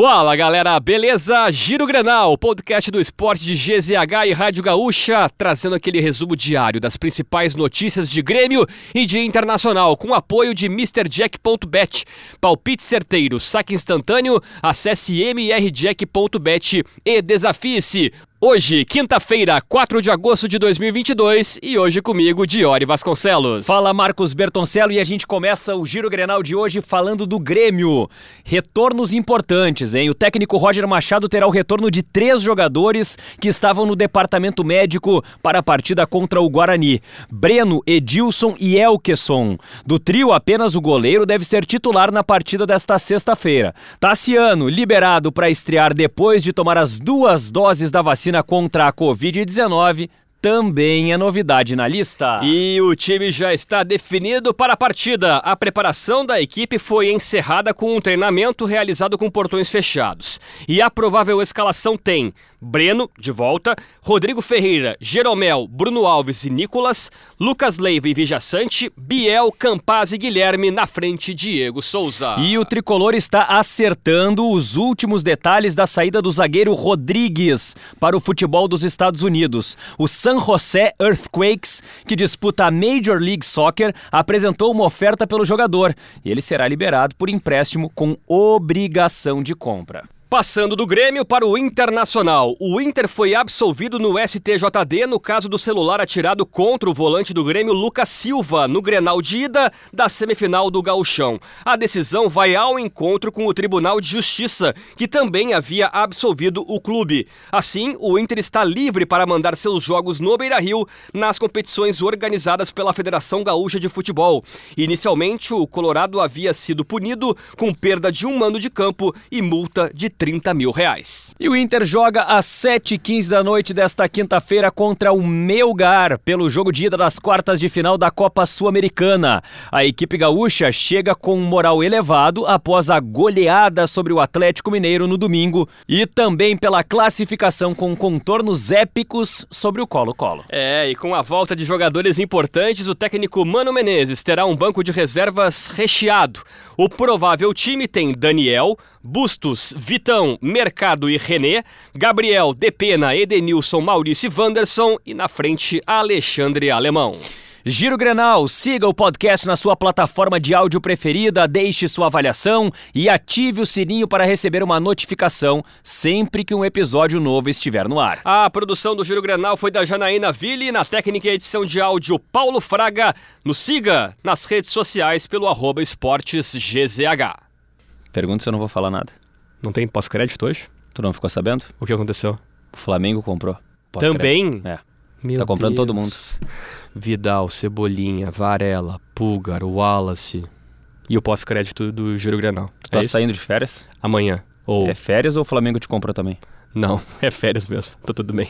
Fala galera, beleza? Giro Grenal, podcast do esporte de GZH e Rádio Gaúcha, trazendo aquele resumo diário das principais notícias de Grêmio e de Internacional, com apoio de MrJack.bet. Palpite certeiro, saque instantâneo, acesse mrjack.bet e desafie-se. Hoje, quinta-feira, 4 de agosto de 2022, e hoje comigo, Diori Vasconcelos. Fala Marcos Bertoncello e a gente começa o Giro Grenal de hoje falando do Grêmio. Retornos importantes, hein? O técnico Roger Machado terá o retorno de três jogadores que estavam no departamento médico para a partida contra o Guarani: Breno, Edilson e Elkeson. Do trio, apenas o goleiro deve ser titular na partida desta sexta-feira. Tassiano, liberado para estrear depois de tomar as duas doses da vacina vacina contra a Covid-19 também é novidade na lista. E o time já está definido para a partida. A preparação da equipe foi encerrada com um treinamento realizado com portões fechados. E a provável escalação tem Breno, de volta, Rodrigo Ferreira, Jeromel, Bruno Alves e Nicolas, Lucas Leiva e Vijaçante, Biel, Campaz e Guilherme na frente Diego Souza. E o tricolor está acertando os últimos detalhes da saída do zagueiro Rodrigues para o futebol dos Estados Unidos. O San José Earthquakes, que disputa a Major League Soccer, apresentou uma oferta pelo jogador e ele será liberado por empréstimo com obrigação de compra. Passando do Grêmio para o Internacional. O Inter foi absolvido no STJD no caso do celular atirado contra o volante do Grêmio Lucas Silva no Grenal de ida da semifinal do Gauchão. A decisão vai ao encontro com o Tribunal de Justiça, que também havia absolvido o clube. Assim, o Inter está livre para mandar seus jogos no Beira-Rio nas competições organizadas pela Federação Gaúcha de Futebol. Inicialmente, o Colorado havia sido punido com perda de um mano de campo e multa de 30 mil reais. E o Inter joga às 7h15 da noite desta quinta-feira contra o Melgar, pelo jogo de ida das quartas de final da Copa Sul-Americana. A equipe gaúcha chega com moral elevado após a goleada sobre o Atlético Mineiro no domingo e também pela classificação com contornos épicos sobre o Colo-Colo. É, e com a volta de jogadores importantes, o técnico Mano Menezes terá um banco de reservas recheado. O provável time tem Daniel, Bustos, Mercado e René, Gabriel, Depena, Edenilson, Maurício e Wanderson e na frente Alexandre Alemão. Giro Grenal, siga o podcast na sua plataforma de áudio preferida, deixe sua avaliação e ative o sininho para receber uma notificação sempre que um episódio novo estiver no ar. A produção do Giro Grenal foi da Janaína Ville, na técnica e edição de áudio Paulo Fraga. Nos siga nas redes sociais pelo arroba esportesgzh. Pergunta se eu não vou falar nada. Não tem pós-crédito hoje? Tu não ficou sabendo? O que aconteceu? O Flamengo comprou. Também? É. Meu tá comprando Deus. todo mundo. Vidal, Cebolinha, Varela, Pulgar, Wallace e o pós-crédito do Giro Grenal. Tu tá é saindo de férias? Amanhã. Ou... É férias ou o Flamengo te comprou também? Não, é férias mesmo. Tá tudo bem.